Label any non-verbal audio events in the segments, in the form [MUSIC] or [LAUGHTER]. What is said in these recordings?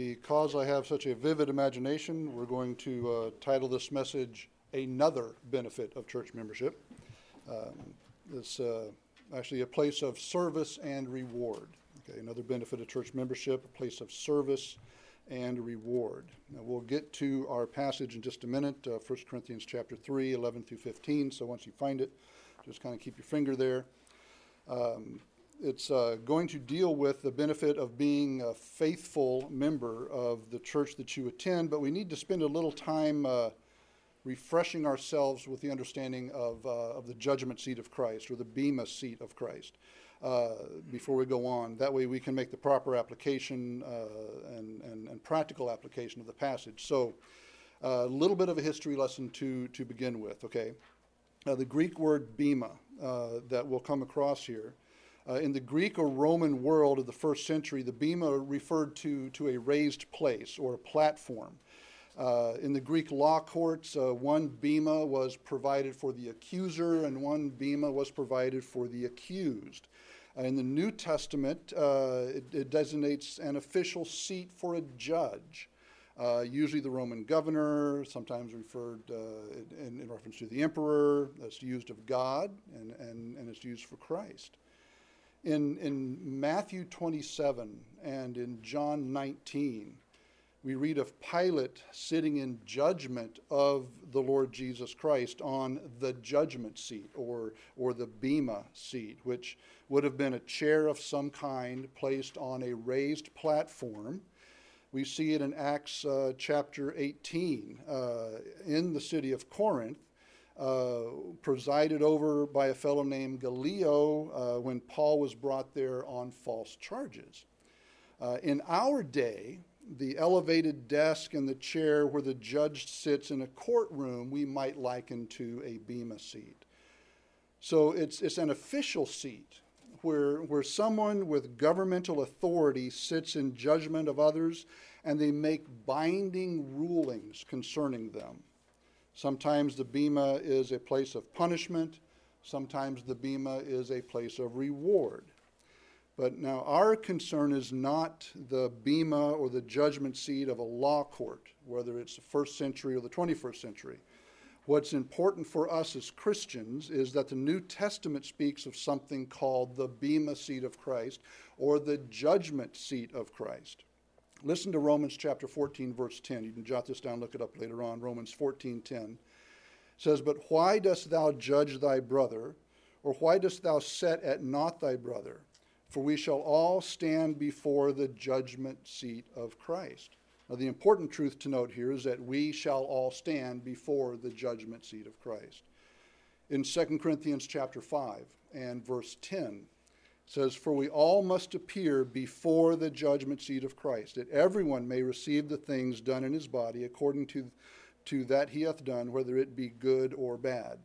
Because I have such a vivid imagination, we're going to uh, title this message Another Benefit of Church Membership. Um, it's uh, actually a place of service and reward. Okay, another benefit of church membership, a place of service and reward. Now we'll get to our passage in just a minute, uh, 1 Corinthians chapter 3, 11 through 15. So once you find it, just kind of keep your finger there. Um, it's uh, going to deal with the benefit of being a faithful member of the church that you attend, but we need to spend a little time uh, refreshing ourselves with the understanding of, uh, of the judgment seat of Christ or the Bema seat of Christ uh, before we go on. That way we can make the proper application uh, and, and, and, practical application of the passage. So, a little bit of a history lesson to, to begin with, okay? the Greek word Bema that we'll come across here uh, in the Greek or Roman world of the first century, the bema referred to, to a raised place or a platform. Uh, in the Greek law courts, uh, one bema was provided for the accuser and one bema was provided for the accused. Uh, in the New Testament, uh, it, it, designates an official seat for a judge. Uh, usually the Roman governor, sometimes referred in, in, reference to the emperor. That's used of God and, and, and it's used for Christ. In, in Matthew 27 and in John 19, we read of Pilate sitting in judgment of the Lord Jesus Christ on the judgment seat or, or the Bema seat, which would have been a chair of some kind placed on a raised platform. We see it in Acts uh, chapter 18 uh, in the city of Corinth uh, presided over by a fellow named Gallio uh, when Paul was brought there on false charges. Uh, in our day, the elevated desk and the chair where the judge sits in a courtroom, we might liken to a bema seat. So it's, it's an official seat where, where someone with governmental authority sits in judgment of others and they make binding rulings concerning them. Sometimes the bema is a place of punishment. Sometimes the bema is a place of reward. But now our concern is not the bema or the judgment seat of a law court, whether it's the first century or the 21st century. What's important for us as Christians is that the New Testament speaks of something called the bema seat of Christ or the judgment seat of Christ. Listen to Romans chapter 14, verse 10. You can jot this down, look it up later on. Romans 14, 10 says, But why dost thou judge thy brother, or why dost thou set at naught thy brother? For we shall all stand before the judgment seat of Christ. Now, the important truth to note here is that we shall all stand before the judgment seat of Christ. In 2 Corinthians chapter 5 and verse 10, says, For we all must appear before the judgment seat of Christ, that everyone may receive the things done in his body according to, to that he hath done, whether it be good or bad.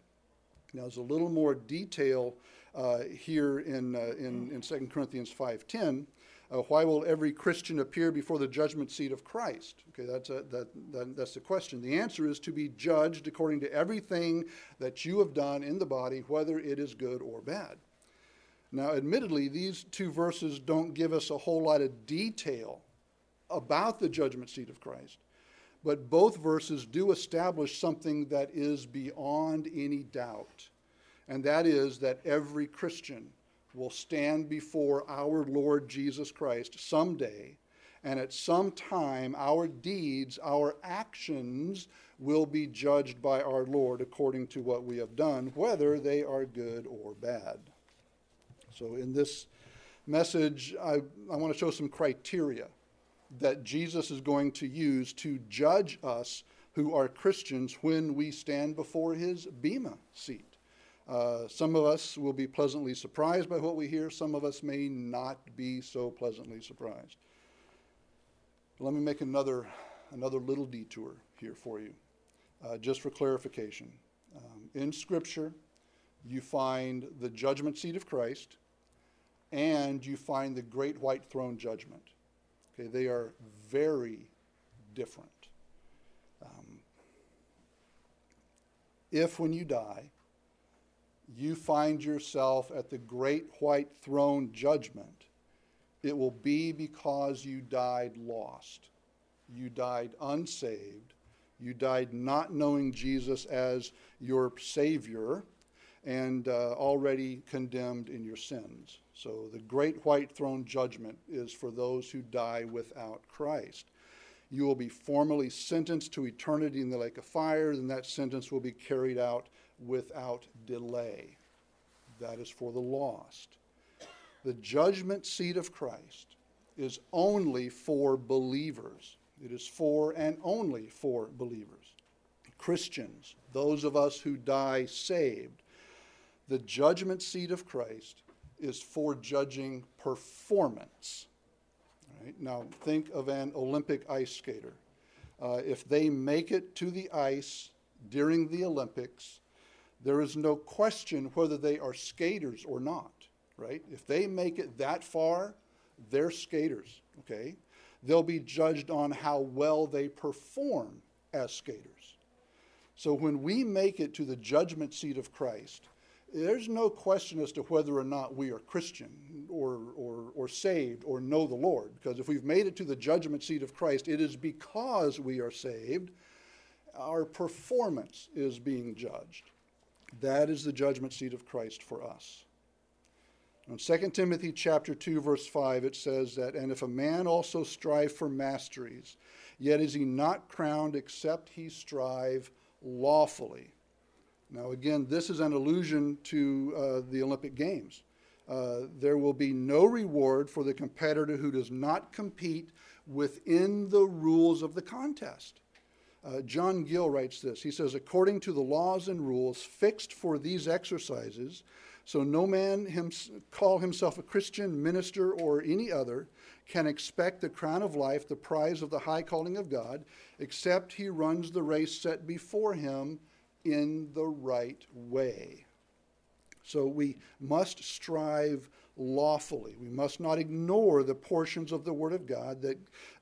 Now, there's a little more detail uh, here in, uh, in, in 2 Corinthians 5.10. Uh, why will every Christian appear before the judgment seat of Christ? Okay, that's, a, that, that, that's the question. The answer is to be judged according to everything that you have done in the body, whether it is good or bad. Now, admittedly, these two verses don't give us a whole lot of detail about the judgment seat of Christ, but both verses do establish something that is beyond any doubt, and that is that every Christian will stand before our Lord Jesus Christ someday, and at some time our deeds, our actions, will be judged by our Lord according to what we have done, whether they are good or bad. So, in this message, I, I want to show some criteria that Jesus is going to use to judge us who are Christians when we stand before his Bema seat. Uh, some of us will be pleasantly surprised by what we hear, some of us may not be so pleasantly surprised. Let me make another, another little detour here for you, uh, just for clarification. Um, in Scripture, you find the judgment seat of Christ, and you find the great white throne judgment. Okay, they are very different. Um, if when you die, you find yourself at the great white throne judgment, it will be because you died lost. you died unsaved, you died not knowing Jesus as your Savior, and uh, already condemned in your sins. So the great white throne judgment is for those who die without Christ. You will be formally sentenced to eternity in the lake of fire, and that sentence will be carried out without delay. That is for the lost. The judgment seat of Christ is only for believers. It is for and only for believers. Christians, those of us who die saved, the judgment seat of Christ is for judging performance. Right? Now, think of an Olympic ice skater. Uh, if they make it to the ice during the Olympics, there is no question whether they are skaters or not, right? If they make it that far, they're skaters, okay? They'll be judged on how well they perform as skaters. So when we make it to the judgment seat of Christ, there's no question as to whether or not we are Christian or, or, or saved or know the Lord. Because if we've made it to the judgment seat of Christ, it is because we are saved. Our performance is being judged. That is the judgment seat of Christ for us. In 2 Timothy chapter 2 verse 5 it says that and if a man also strive for masteries yet is he not crowned except he strive lawfully. Now again this is an allusion to uh, the Olympic Games. Uh, there will be no reward for the competitor who does not compete within the rules of the contest. Uh, John Gill writes this. He says, according to the laws and rules fixed for these exercises, so no man him, call himself a Christian, minister, or any other can expect the crown of life, the prize of the high calling of God, except he runs the race set before him in the right way. So we must strive lawfully. We must not ignore the portions of the Word of God that,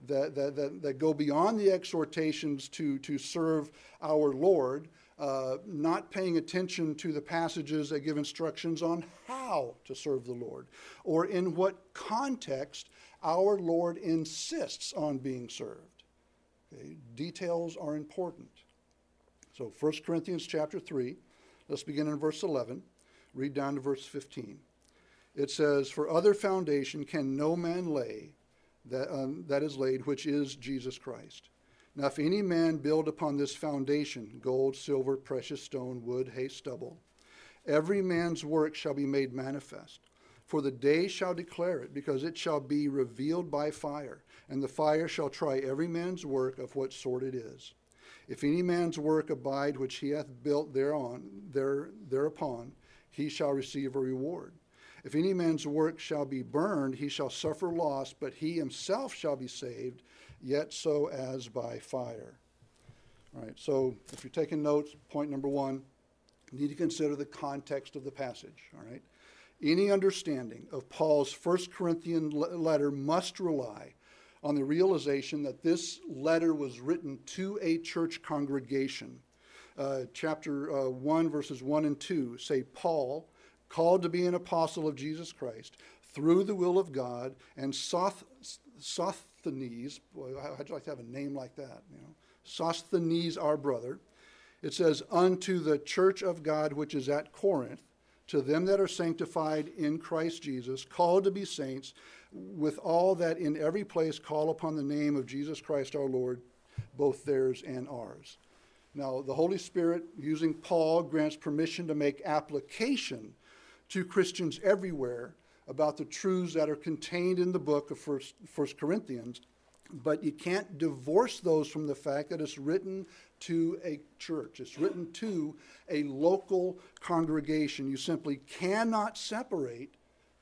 that, that, that, that go beyond the exhortations to, to serve our Lord, uh, not paying attention to the passages that give instructions on how to serve the Lord or in what context our Lord insists on being served. Okay? Details are important. So 1 Corinthians chapter 3, let's begin in verse 11, read down to verse 15 it says, For other foundation can no man lay that, um, that is laid, which is Jesus Christ. Now, if any man build upon this foundation gold, silver, precious stone, wood, hay, stubble, every man's work shall be made manifest. For the day shall declare it, because it shall be revealed by fire, and the fire shall try every man's work of what sort it is. If any man's work abide which he hath built thereon, there, thereupon, he shall receive a reward. If any man's work shall be burned, he shall suffer loss, but he himself shall be saved, yet so as by fire. All right, so if you're taking notes, point number one, you need to consider the context of the passage. All right, any understanding of Paul's First Corinthian letter must rely on the realization that this letter was written to a church congregation. Uh, chapter uh, 1, verses 1 and 2 say, Paul, called to be an apostle of Jesus Christ through the will of God, and Soth, Sosthenes, I'd you like to have a name like that, you know, Sosthenes, our brother. It says, unto the church of God which is at Corinth, to them that are sanctified in Christ Jesus, called to be saints, with all that in every place call upon the name of Jesus Christ our Lord, both theirs and ours. Now, the Holy Spirit, using Paul, grants permission to make application to Christians everywhere about the truths that are contained in the book of First, First Corinthians, but you can't divorce those from the fact that it's written to a church. It's written to a local congregation. You simply cannot separate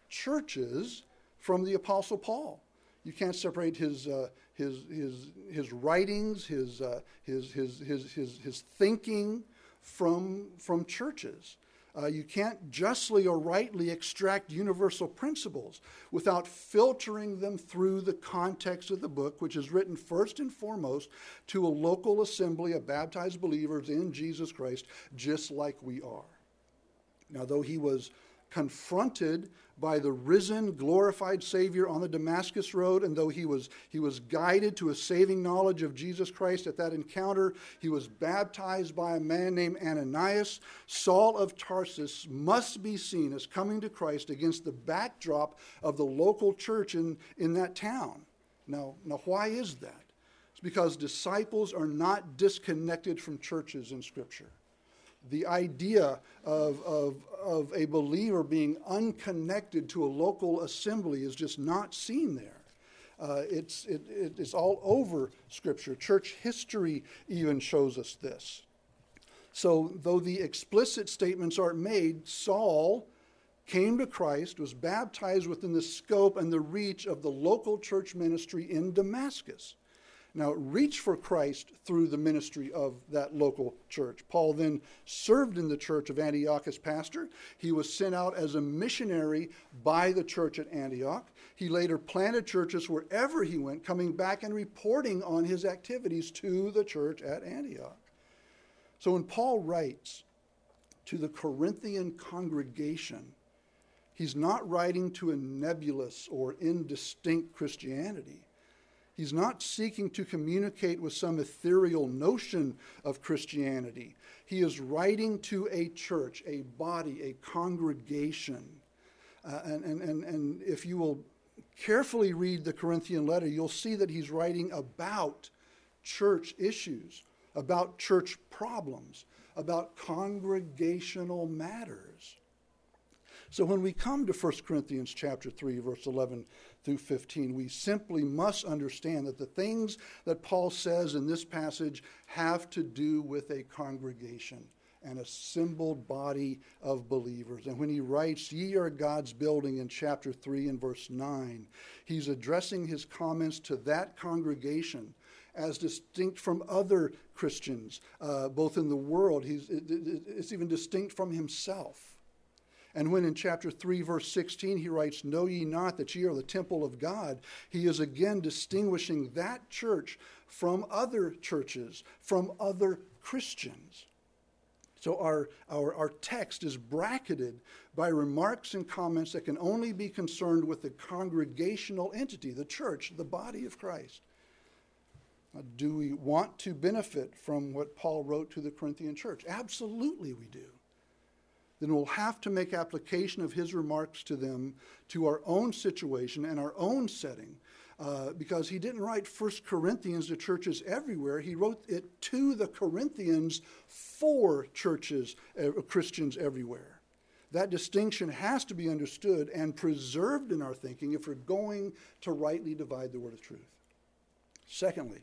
churches from the Apostle Paul. You can't separate his, uh, his, his, his writings, his, uh, his, his, his, his, his thinking from, from churches. Uh, you can't justly or rightly extract universal principles without filtering them through the context of the book, which is written first and foremost to a local assembly of baptized believers in Jesus Christ, just like we are. Now, though he was confronted by the risen, glorified Savior on the Damascus Road, and though he was, he was guided to a saving knowledge of Jesus Christ at that encounter, he was baptized by a man named Ananias. Saul of Tarsus must be seen as coming to Christ against the backdrop of the local church in, in that town. Now, now, why is that? It's because disciples are not disconnected from churches in Scripture the idea of, of, of a believer being unconnected to a local assembly is just not seen there. Uh, it's, it, it's all over Scripture. Church history even shows us this. So, though the explicit statements aren't made, Saul came to Christ, was baptized within the scope and the reach of the local church ministry in Damascus. Now, reach for Christ through the ministry of that local church. Paul then served in the church of Antioch as pastor. He was sent out as a missionary by the church at Antioch. He later planted churches wherever he went, coming back and reporting on his activities to the church at Antioch. So when Paul writes to the Corinthian congregation, he's not writing to a nebulous or indistinct Christianity He's not seeking to communicate with some ethereal notion of Christianity. He is writing to a church, a body, a congregation. Uh, and, and, and, and if you will carefully read the Corinthian letter, you'll see that he's writing about church issues, about church problems, about congregational matters. So when we come to 1 Corinthians chapter 3 verse 11 through 15. We simply must understand that the things that Paul says in this passage have to do with a congregation and assembled body of believers. And when he writes, Ye are God's building in chapter 3 and verse 9, he's addressing his comments to that congregation as distinct from other Christians, uh, both in the world. He's, it, it, it's even distinct from himself. And when in chapter 3, verse 16, he writes, Know ye not that ye are the temple of God, he is again distinguishing that church from other churches, from other Christians. So our, our, our text is bracketed by remarks and comments that can only be concerned with the congregational entity, the church, the body of Christ. Do we want to benefit from what Paul wrote to the Corinthian church? Absolutely, we do then we'll have to make application of his remarks to them to our own situation and our own setting. Uh, because he didn't write First Corinthians to churches everywhere. He wrote it to the Corinthians for churches, uh, Christians everywhere. That distinction has to be understood and preserved in our thinking if we're going to rightly divide the word of truth. Secondly,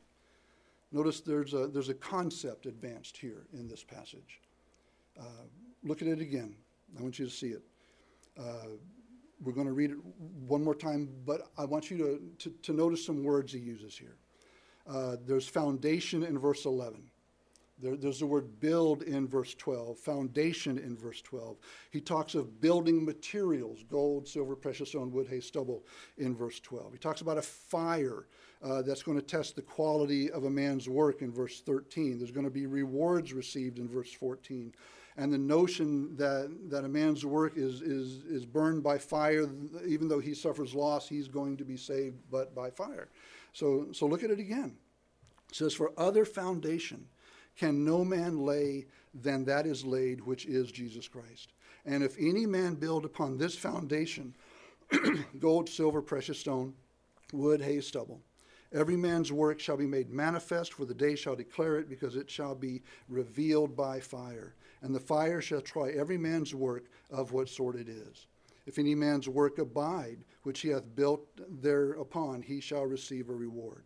notice there's a, there's a concept advanced here in this passage. Uh, look at it again. I want you to see it. Uh, we're going to read it one more time, but I want you to, to, to notice some words he uses here. Uh, there's foundation in verse 11. There, there's the word build in verse 12, foundation in verse 12. He talks of building materials gold, silver, precious stone, wood, hay, stubble in verse 12. He talks about a fire uh, that's going to test the quality of a man's work in verse 13. There's going to be rewards received in verse 14 and the notion that, that a man's work is, is, is burned by fire, even though he suffers loss, he's going to be saved, but by fire. So, so look at it again. It says, For other foundation can no man lay than that is laid, which is Jesus Christ. And if any man build upon this foundation, [CLEARS THROAT] gold, silver, precious stone, wood, hay, stubble, every man's work shall be made manifest, for the day shall declare it, because it shall be revealed by fire and the fire shall try every man's work of what sort it is. If any man's work abide, which he hath built thereupon, he shall receive a reward.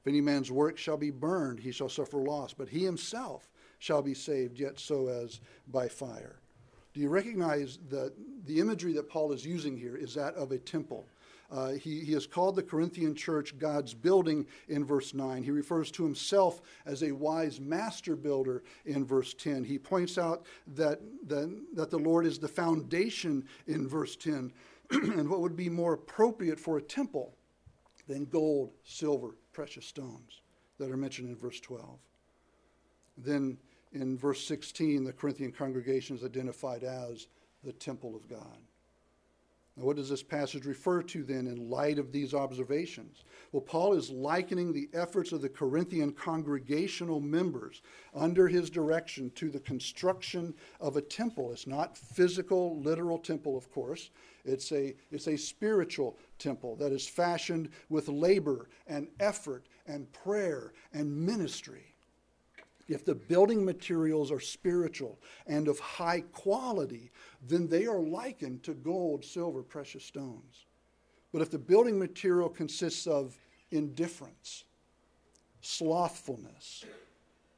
If any man's work shall be burned, he shall suffer loss, but he himself shall be saved, yet so as by fire. Do you recognize that the imagery that Paul is using here is that of a temple? Uh, he, he has called the Corinthian church God's building in verse 9. He refers to himself as a wise master builder in verse 10. He points out that, that, that the Lord is the foundation in verse 10. [CLEARS THROAT] and what would be more appropriate for a temple than gold, silver, precious stones that are mentioned in verse 12? Then in verse 16, the Corinthian congregation is identified as the temple of God. Now, what does this passage refer to then in light of these observations? Well, Paul is likening the efforts of the Corinthian congregational members under his direction to the construction of a temple. It's not physical, literal temple, of course. It's a, it's a spiritual temple that is fashioned with labor and effort and prayer and ministry. If the building materials are spiritual and of high quality, then they are likened to gold, silver, precious stones. But if the building material consists of indifference, slothfulness,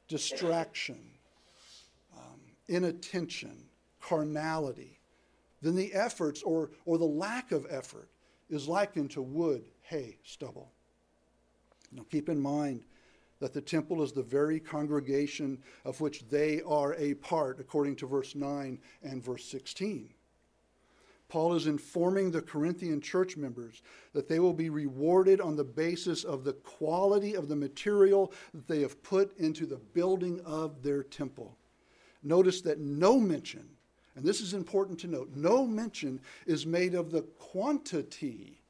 distraction, um, inattention, carnality, then the efforts or, or the lack of effort is likened to wood, hay, stubble. Now keep in mind that the temple is the very congregation of which they are a part, according to verse 9 and verse 16. Paul is informing the Corinthian church members that they will be rewarded on the basis of the quality of the material that they have put into the building of their temple. Notice that no mention, and this is important to note, no mention is made of the quantity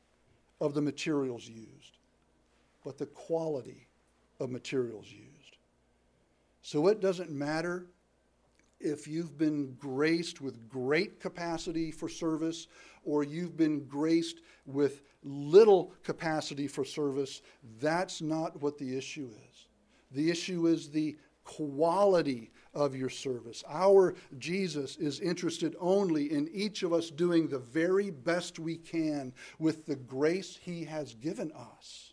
of the materials used, but the quality of materials used. So it doesn't matter if you've been graced with great capacity for service or you've been graced with little capacity for service, that's not what the issue is. The issue is the quality of your service. Our Jesus is interested only in each of us doing the very best we can with the grace he has given us.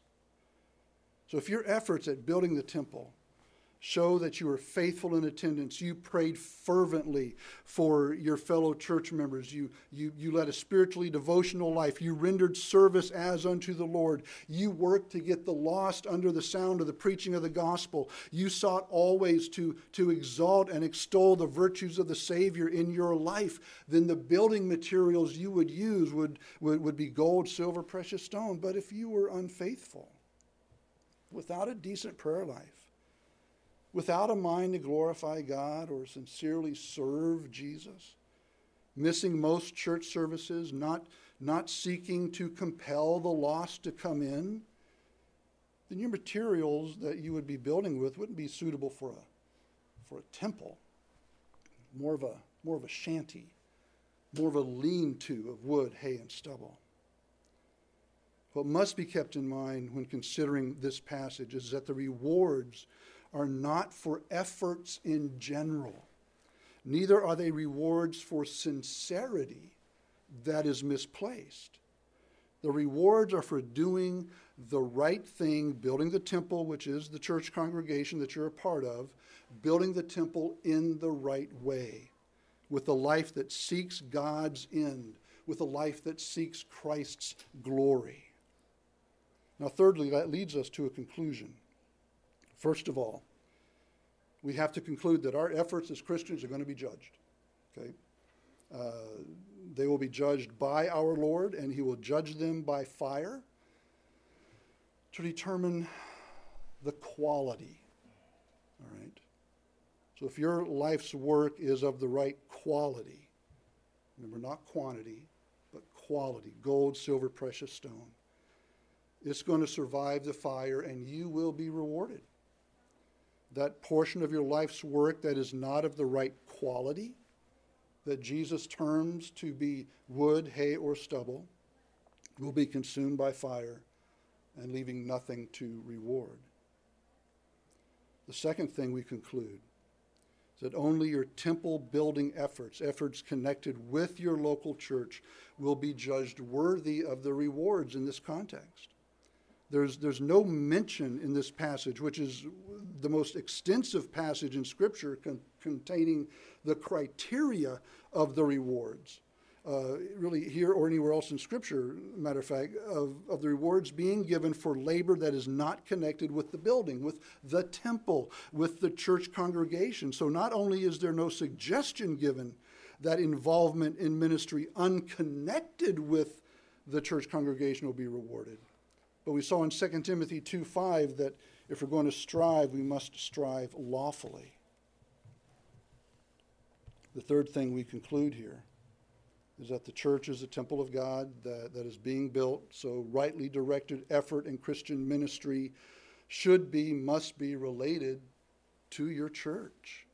So if your efforts at building the temple show that you were faithful in attendance. You prayed fervently for your fellow church members. You, you, you led a spiritually devotional life. You rendered service as unto the Lord. You worked to get the lost under the sound of the preaching of the gospel. You sought always to, to exalt and extol the virtues of the Savior in your life. Then the building materials you would use would, would, would be gold, silver, precious stone. But if you were unfaithful, without a decent prayer life, without a mind to glorify God or sincerely serve Jesus, missing most church services, not, not seeking to compel the lost to come in, then your materials that you would be building with wouldn't be suitable for a, for a temple, more of a, more of a shanty, more of a lean to of wood, hay, and stubble. What must be kept in mind when considering this passage is that the rewards are not for efforts in general, neither are they rewards for sincerity that is misplaced. The rewards are for doing the right thing, building the temple, which is the church congregation that you're a part of, building the temple in the right way, with a life that seeks God's end, with a life that seeks Christ's glory. Now, thirdly, that leads us to a conclusion. First of all, we have to conclude that our efforts as Christians are going to be judged. Okay? Uh, they will be judged by our Lord, and He will judge them by fire to determine the quality. All right? So if your life's work is of the right quality, remember, not quantity, but quality gold, silver, precious stone it's going to survive the fire, and you will be rewarded that portion of your life's work that is not of the right quality, that Jesus terms to be wood, hay, or stubble, will be consumed by fire and leaving nothing to reward. The second thing we conclude is that only your temple building efforts, efforts connected with your local church, will be judged worthy of the rewards in this context. There's, there's no mention in this passage, which is the most extensive passage in Scripture con- containing the criteria of the rewards. Uh, really, here or anywhere else in Scripture, matter of fact, of, of the rewards being given for labor that is not connected with the building, with the temple, with the church congregation. So, not only is there no suggestion given that involvement in ministry unconnected with the church congregation will be rewarded, but we saw in 2 Timothy 2 5 that if we're going to strive, we must strive lawfully. The third thing we conclude here is that the church is a temple of God that, that is being built. So, rightly directed effort in Christian ministry should be, must be related to your church.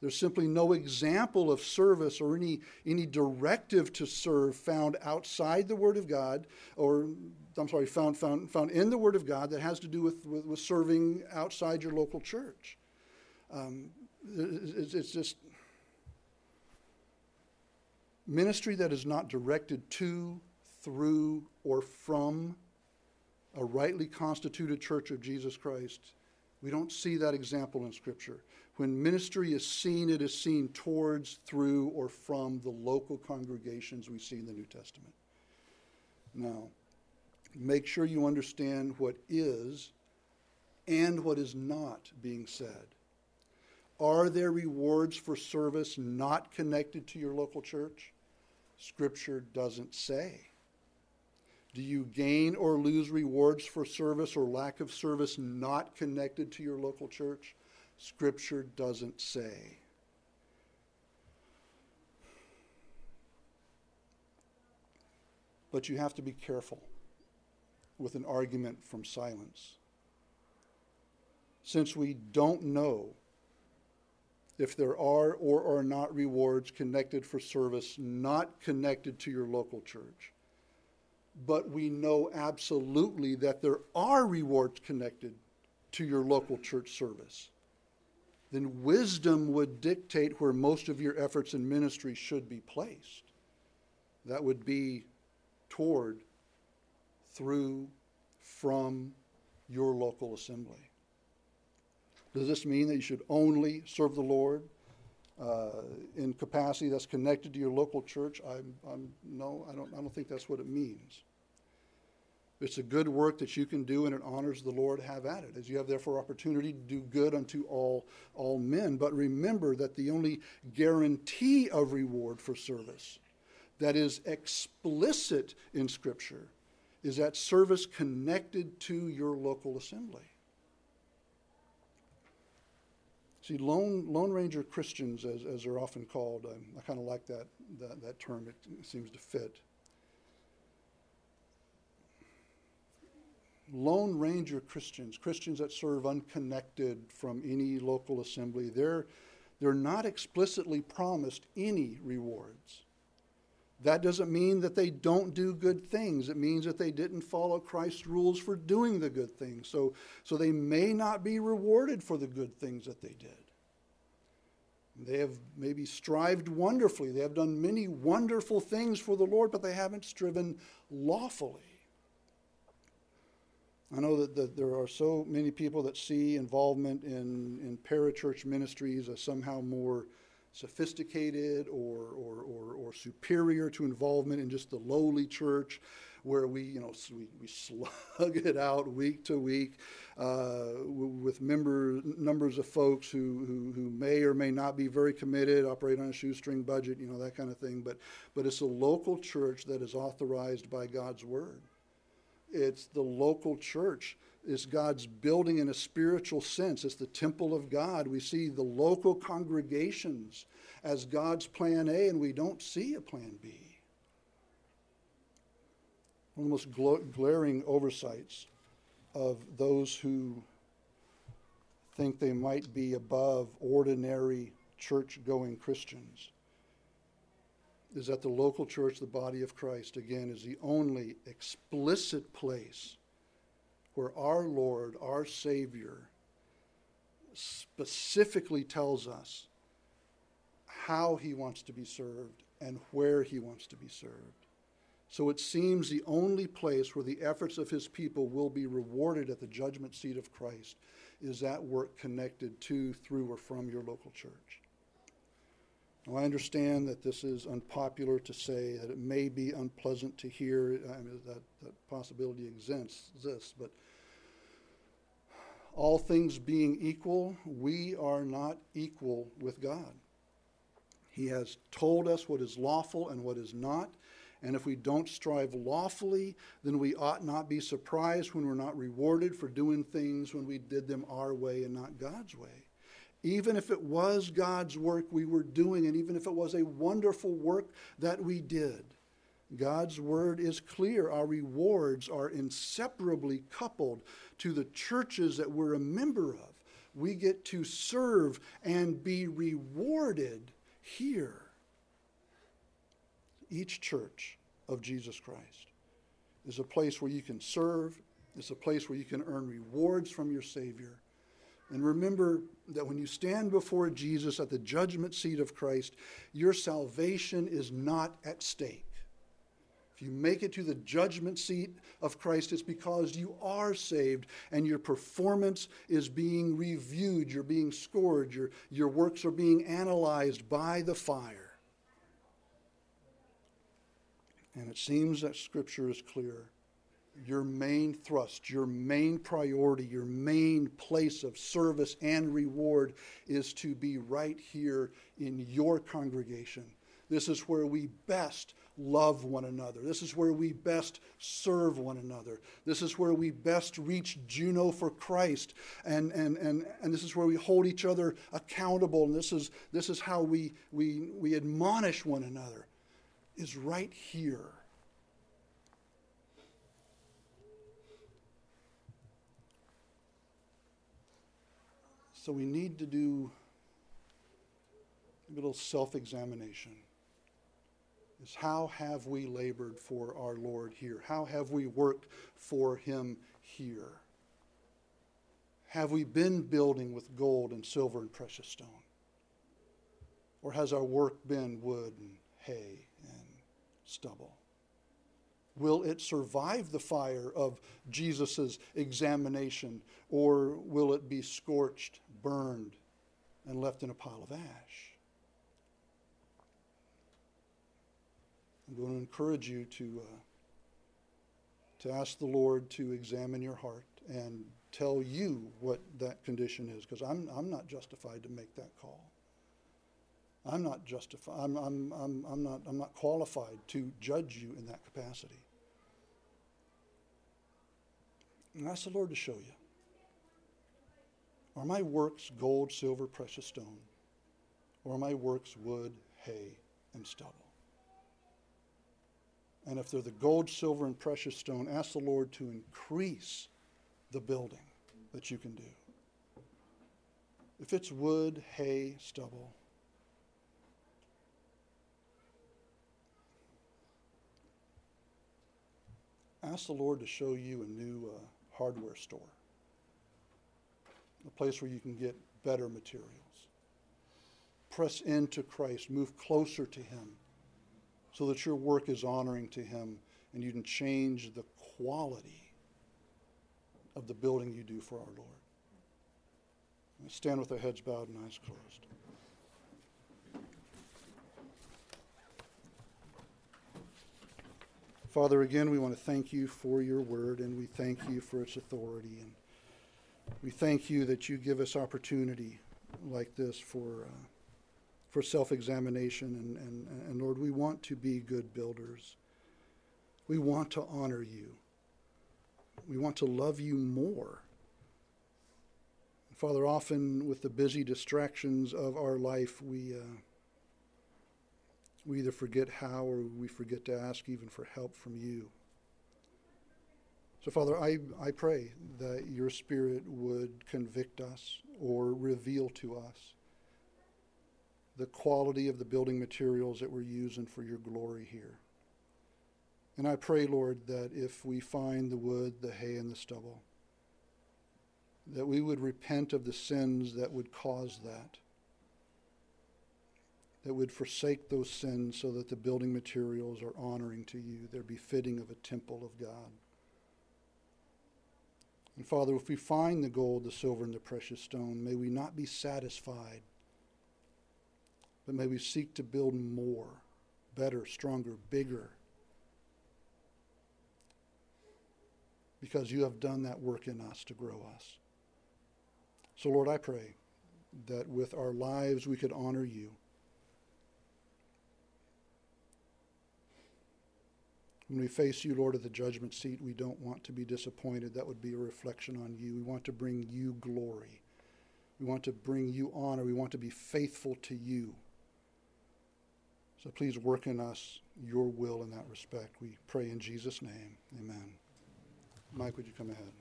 There's simply no example of service or any, any directive to serve found outside the Word of God, or I'm sorry, found, found, found in the Word of God that has to do with, with, with serving outside your local church. Um, it's, it's just ministry that is not directed to, through, or from a rightly constituted church of Jesus Christ. We don't see that example in Scripture. When ministry is seen, it is seen towards, through, or from the local congregations we see in the New Testament. Now, make sure you understand what is and what is not being said. Are there rewards for service not connected to your local church? Scripture doesn't say. Do you gain or lose rewards for service or lack of service not connected to your local church? Scripture doesn't say. But you have to be careful with an argument from silence. Since we don't know if there are or are not rewards connected for service not connected to your local church, but we know absolutely that there are rewards connected to your local church service then wisdom would dictate where most of your efforts in ministry should be placed. That would be toward, through, from your local assembly. Does this mean that you should only serve the Lord uh, in capacity that's connected to your local church? I'm, I'm, no, I don't, I don't think that's what it means it's a good work that you can do and it honors the Lord, have at it. As you have therefore opportunity to do good unto all, all men. But remember that the only guarantee of reward for service that is explicit in Scripture is that service connected to your local assembly. See, Lone, Lone Ranger Christians, as, as they're often called, um, I, I kind of like that, that, that term, it seems to fit. Lone Ranger Christians, Christians that serve unconnected from any local assembly, they're, they're not explicitly promised any rewards. That doesn't mean that they don't do good things. It means that they didn't follow Christ's rules for doing the good things. So, so they may not be rewarded for the good things that they did. They have maybe strived wonderfully. They have done many wonderful things for the Lord, but they haven't striven lawfully. I know that, that there are so many people that see involvement in, in parachurch ministries as somehow more sophisticated or, or, or, or, superior to involvement in just the lowly church where we, you know, we, we slug [LAUGHS] it out week to week uh, with member, numbers of folks who, who, who may or may not be very committed, operate on a shoestring budget, you know, that kind of thing. But, but it's a local church that is authorized by God's word. It's the local church. It's God's building in a spiritual sense. It's the temple of God. We see the local congregations as God's plan A, and we don't see a plan B. One of the most gl- glaring oversights of those who think they might be above ordinary church going Christians is that the local church, the body of Christ, again, is the only explicit place where our Lord, our Savior, specifically tells us how he wants to be served and where he wants to be served. So it seems the only place where the efforts of his people will be rewarded at the judgment seat of Christ is that work connected to, through, or from your local church. Now, I understand that this is unpopular to say, that it may be unpleasant to hear, I mean, that, that possibility exists, but all things being equal, we are not equal with God. He has told us what is lawful and what is not. And if we don't strive lawfully, then we ought not be surprised when we're not rewarded for doing things when we did them our way and not God's way. Even if it was God's work we were doing, and even if it was a wonderful work that we did, God's word is clear. Our rewards are inseparably coupled to the churches that we're a member of. We get to serve and be rewarded here. Each church of Jesus Christ is a place where you can serve, it's a place where you can earn rewards from your Savior. And remember that when you stand before Jesus at the judgment seat of Christ, your salvation is not at stake. If you make it to the judgment seat of Christ, it's because you are saved and your performance is being reviewed, you're being scored, your, your works are being analyzed by the fire. And it seems that Scripture is clear your main thrust, your main priority, your main place of service and reward is to be right here in your congregation. This is where we best love one another. This is where we best serve one another. This is where we best reach Juno for Christ. And, and, and, and this is where we hold each other accountable. And this is, this is how we, we, we admonish one another, is right here So we need to do a little self examination. Is how have we labored for our Lord here? How have we worked for Him here? Have we been building with gold and silver and precious stone? Or has our work been wood and hay and stubble? Will it survive the fire of Jesus' examination, or will it be scorched, burned, and left in a pile of ash? I'm going to encourage you to, uh, to ask the Lord to examine your heart and tell you what that condition is, because I'm, I'm not justified to make that call. I'm not justified. I'm, I'm, I'm, I'm, not, I'm not qualified to judge you in that capacity. And ask the Lord to show you. Are my works gold, silver, precious stone? Or are my works wood, hay, and stubble? And if they're the gold, silver, and precious stone, ask the Lord to increase the building that you can do. If it's wood, hay, stubble, ask the Lord to show you a new uh, hardware store, a place where you can get better materials. Press into Christ, move closer to Him so that your work is honoring to Him and you can change the quality of the building you do for our Lord. stand with our heads bowed and eyes closed. Father, again, we want to thank you for your word and we thank you for its authority. And we thank you that you give us opportunity like this for, uh, for self examination. And, and, and Lord, we want to be good builders. We want to honor you. We want to love you more. Father, often with the busy distractions of our life, we. Uh, we either forget how or we forget to ask even for help from you. So, Father, I, I pray that your Spirit would convict us or reveal to us the quality of the building materials that we're using for your glory here. And I pray, Lord, that if we find the wood, the hay, and the stubble, that we would repent of the sins that would cause that that would forsake those sins so that the building materials are honoring to you. They're befitting of a temple of God. And Father, if we find the gold, the silver, and the precious stone, may we not be satisfied, but may we seek to build more, better, stronger, bigger. Because you have done that work in us to grow us. So, Lord, I pray that with our lives we could honor you When we face you, Lord, at the judgment seat, we don't want to be disappointed. That would be a reflection on you. We want to bring you glory. We want to bring you honor. We want to be faithful to you. So please work in us your will in that respect. We pray in Jesus' name. Amen. Mike, would you come ahead?